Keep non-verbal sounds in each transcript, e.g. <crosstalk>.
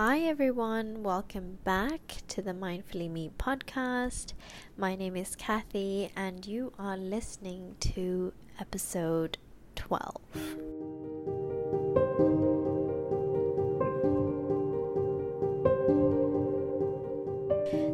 Hi, everyone. Welcome back to the Mindfully Me podcast. My name is Kathy, and you are listening to episode 12.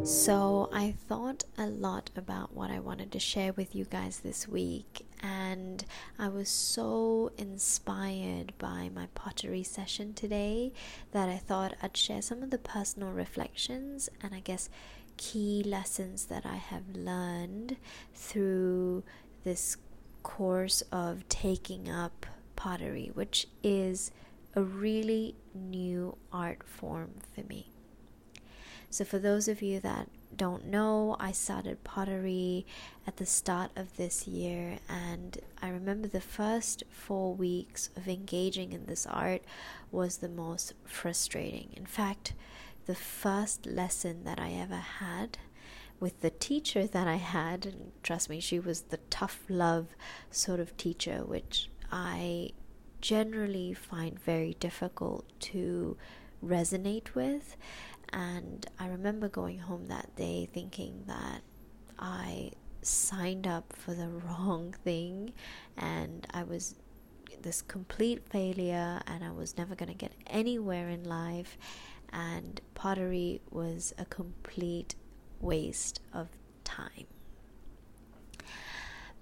So, I thought a lot about what I wanted to share with you guys this week, and I was so inspired by my pottery session today that I thought I'd share some of the personal reflections and I guess key lessons that I have learned through this course of taking up pottery, which is a really new art form for me. So, for those of you that don't know, I started pottery at the start of this year, and I remember the first four weeks of engaging in this art was the most frustrating. In fact, the first lesson that I ever had with the teacher that I had, and trust me, she was the tough love sort of teacher, which I generally find very difficult to resonate with. And I remember going home that day thinking that I signed up for the <laughs> wrong thing and I was this complete failure and I was never going to get anywhere in life. And pottery was a complete waste of time.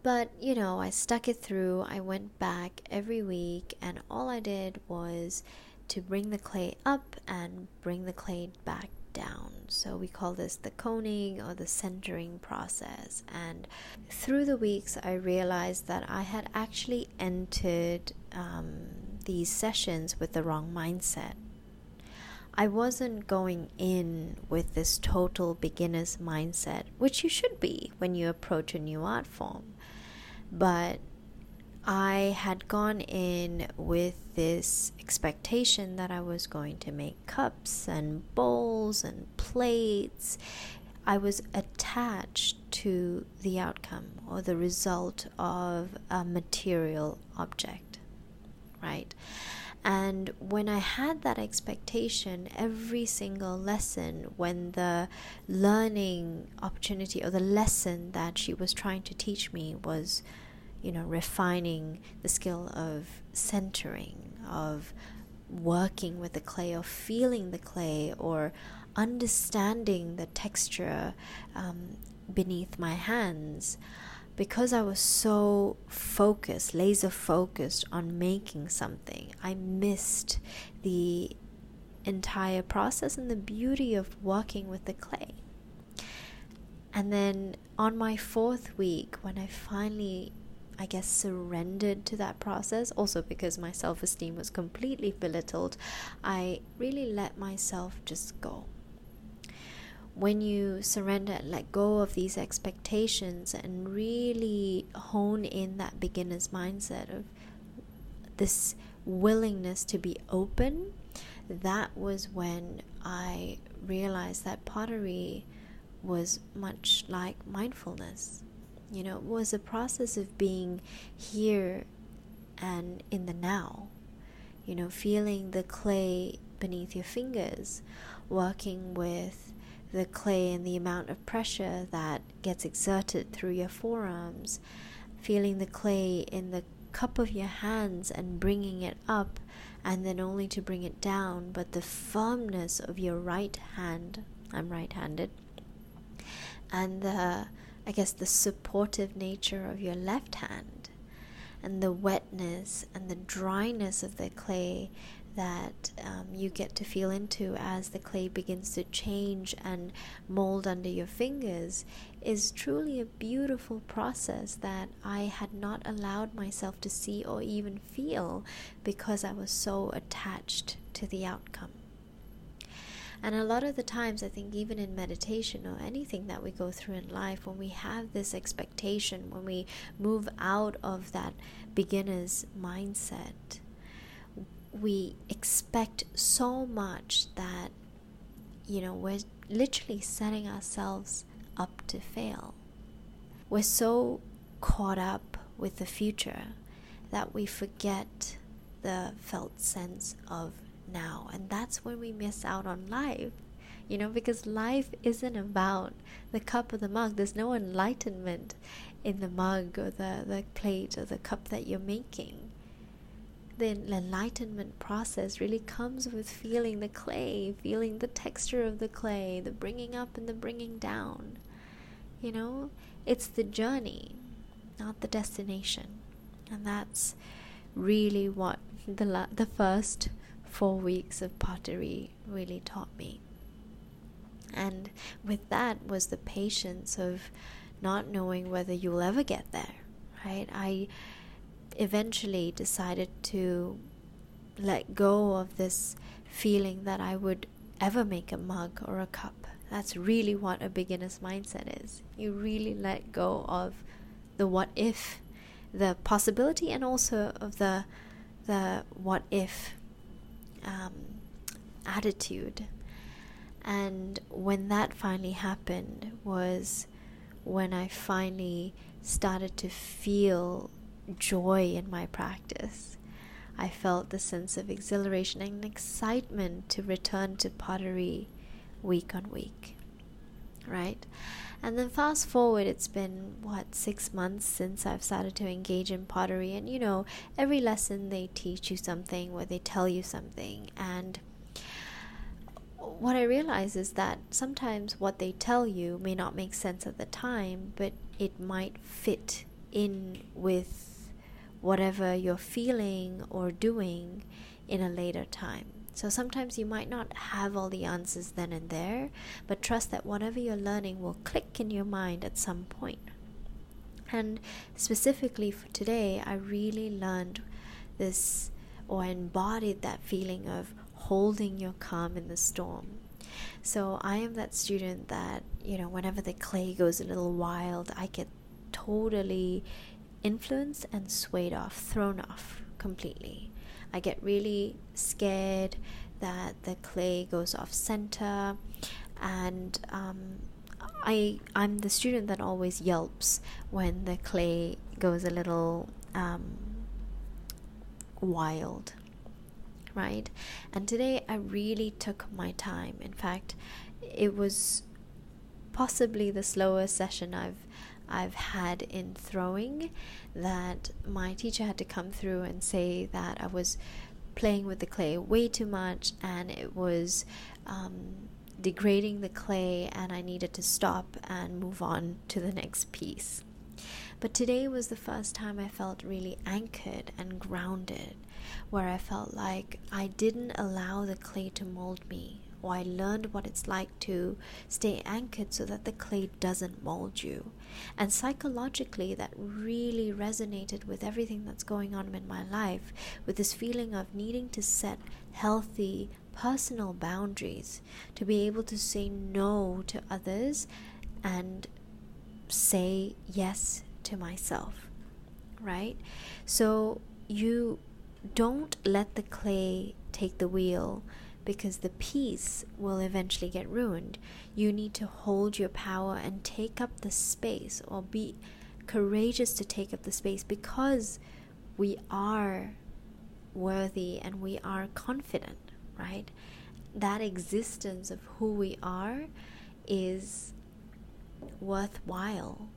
But, you know, I stuck it through. I went back every week, and all I did was to bring the clay up and bring the clay back down. So we call this the coning or the centering process. And through the weeks, I realized that I had actually entered um, these sessions with the wrong mindset. I wasn't going in with this total beginner's mindset, which you should be when you approach a new art form. But I had gone in with this expectation that I was going to make cups and bowls and plates. I was attached to the outcome or the result of a material object, right? And when I had that expectation, every single lesson, when the learning opportunity or the lesson that she was trying to teach me was you know, refining the skill of centering, of working with the clay, or feeling the clay, or understanding the texture um, beneath my hands. Because I was so focused, laser focused on making something, I missed the entire process and the beauty of working with the clay. And then on my fourth week, when I finally I guess, surrendered to that process, also because my self esteem was completely belittled, I really let myself just go. When you surrender and let go of these expectations and really hone in that beginner's mindset of this willingness to be open, that was when I realized that pottery was much like mindfulness you know, it was a process of being here and in the now. You know, feeling the clay beneath your fingers, working with the clay and the amount of pressure that gets exerted through your forearms, feeling the clay in the cup of your hands and bringing it up, and then only to bring it down, but the firmness of your right hand. I'm right handed. And the I guess, the supportive nature of your left hand and the wetness and the dryness of the clay that um, you get to feel into as the clay begins to change and mold under your fingers is truly a beautiful process that I had not allowed myself to see or even feel because I was so attached to the outcome. And a lot of the times, I think, even in meditation or anything that we go through in life, when we have this expectation, when we move out of that beginner's mindset, we expect so much that, you know, we're literally setting ourselves up to fail. We're so caught up with the future that we forget the felt sense of now. And that's when we miss out on life. You know, because life isn't about the cup or the mug. There's no enlightenment in the mug or the, the plate or the cup that you're making. The enlightenment process really comes with feeling the clay, feeling the texture of the clay, the bringing up and the bringing down. You know, it's the journey, not the destination. And that's really what the, la- the first four weeks of pottery really taught me. And with that was the patience of not knowing whether you'll ever get there, right? I eventually decided to let go of this feeling that I would ever make a mug or a cup. That's really what a beginner's mindset is. You really let go of the what if, the possibility, and also of the the what if um, attitude. And when that finally happened, was when I finally started to feel joy in my practice. I felt the sense of exhilaration and excitement to return to pottery week on week. Right? And then fast forward, it's been what, six months since I've started to engage in pottery. And you know, every lesson they teach you something or they tell you something. And what I realize is that sometimes what they tell you may not make sense at the time, but it might fit in with whatever you're feeling or doing in a later time. So sometimes you might not have all the answers then and there, but trust that whatever you're learning will click in your mind at some point. And specifically for today, I really learned this or embodied that feeling of holding your calm in the storm. So I am that student that, you know, whenever the clay goes a little wild, I get totally influenced and swayed off, thrown off completely. I get really scared that the clay goes off center, and um, I I'm the student that always yelps when the clay goes a little um, wild, right? And today I really took my time. In fact, it was possibly the slowest session I've I've had in throwing that my teacher had to come through and say that I was playing with the clay way too much and it was um, degrading the clay and I needed to stop and move on to the next piece. But today was the first time I felt really anchored and grounded, where I felt like I didn't allow the clay to mold me or I learned what it's like to stay anchored so that the clay doesn't mold you. And psychologically, that really resonated with everything that's going on in my life, with this feeling of needing to set healthy personal boundaries, to be able to say no to others and say yes to myself, right? So you don't let the clay take the wheel because the piece will eventually get ruined. You need to hold your power and take up the space or be courageous to take up the space because we are worthy and we are confident, right? That existence of who we are is worthwhile.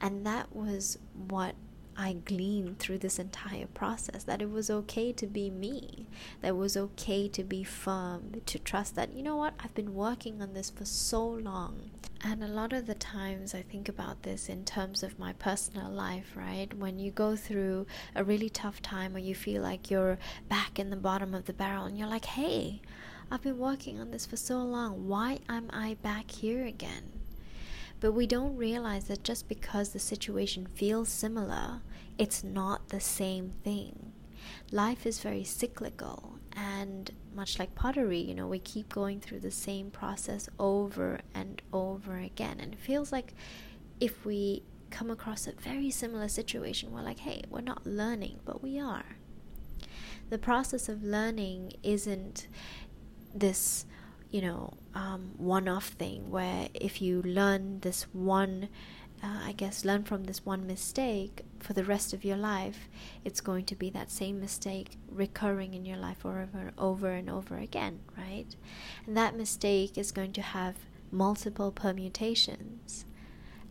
And that was what I gleaned through this entire process that it was okay to be me, that it was okay to be firm, to trust that, you know what, I've been working on this for so long. And a lot of the times I think about this in terms of my personal life, right? When you go through a really tough time or you feel like you're back in the bottom of the barrel and you're like, hey, I've been working on this for so long. Why am I back here again? But we don't realize that just because the situation feels similar, it's not the same thing. Life is very cyclical, and much like pottery, you know, we keep going through the same process over and over again. And it feels like if we come across a very similar situation, we're like, hey, we're not learning, but we are. The process of learning isn't this you know um, one-off thing where if you learn this one uh, i guess learn from this one mistake for the rest of your life, it's going to be that same mistake recurring in your life over and over and over again, right? And that mistake is going to have multiple permutations,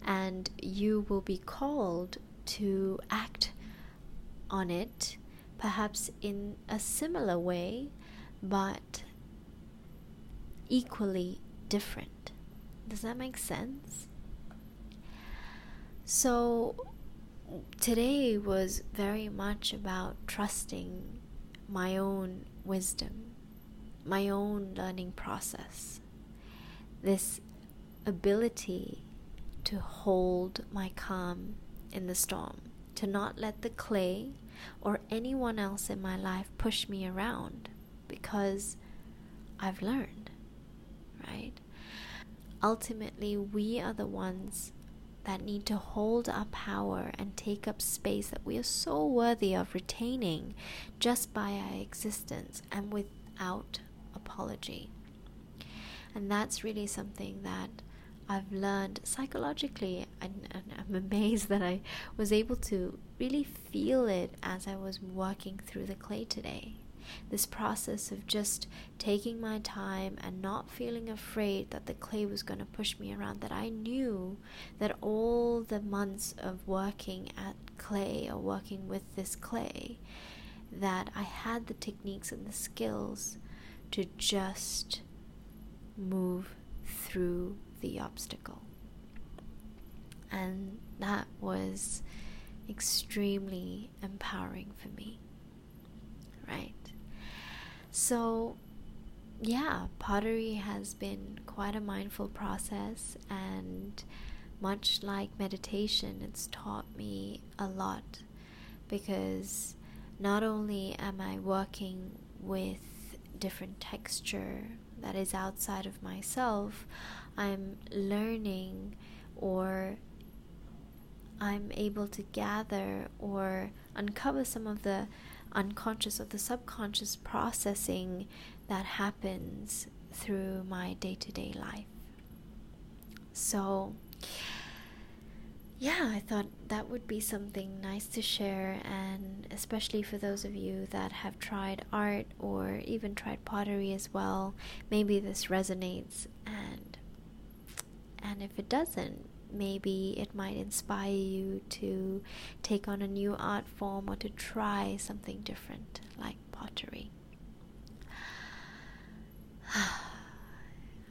and you will be called to act on it, perhaps in a similar way, but equally different. Does that make sense? So, today was very much about trusting my own wisdom, my own learning process, this ability to hold my calm in the storm, to not let the clay or anyone else in my life push me around because I've learned, right? Ultimately, we are the ones that need to hold our power and take up space that we are so worthy of retaining just by our existence and without apology. And that's really something that I've learned psychologically, and, and, I'm <laughs> amazed that I was able to really feel it as I was working through the clay today this process of just taking my time and not feeling afraid that the clay was going to push me around, that I knew that all the months of working at clay or working with this clay, that I had the techniques and the skills to just move through the obstacle. And that was extremely empowering for me, right? So, yeah, pottery has been quite a mindful process, and much like meditation, it's taught me a lot because not only am I working with different texture that is outside of myself, I'm learning or I'm able to gather or uncover some of the unconscious or the subconscious processing that happens through my day to day life. So, yeah, I thought that would be something nice to share, and especially for those of you that have tried art or even tried pottery as well, maybe this resonates, and and if it doesn't, maybe it might inspire you to take on a new art form or to try something different like pottery. <sighs>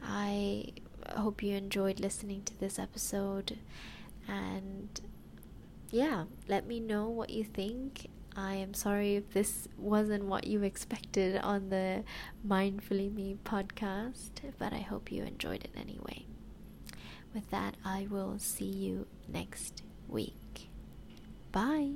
I hope you enjoyed listening to this episode and yeah, let me know what you think. I am sorry if this wasn't what you expected on the Mindfully Me podcast, but I hope you enjoyed it anyway with that, I will see you next week. Bye.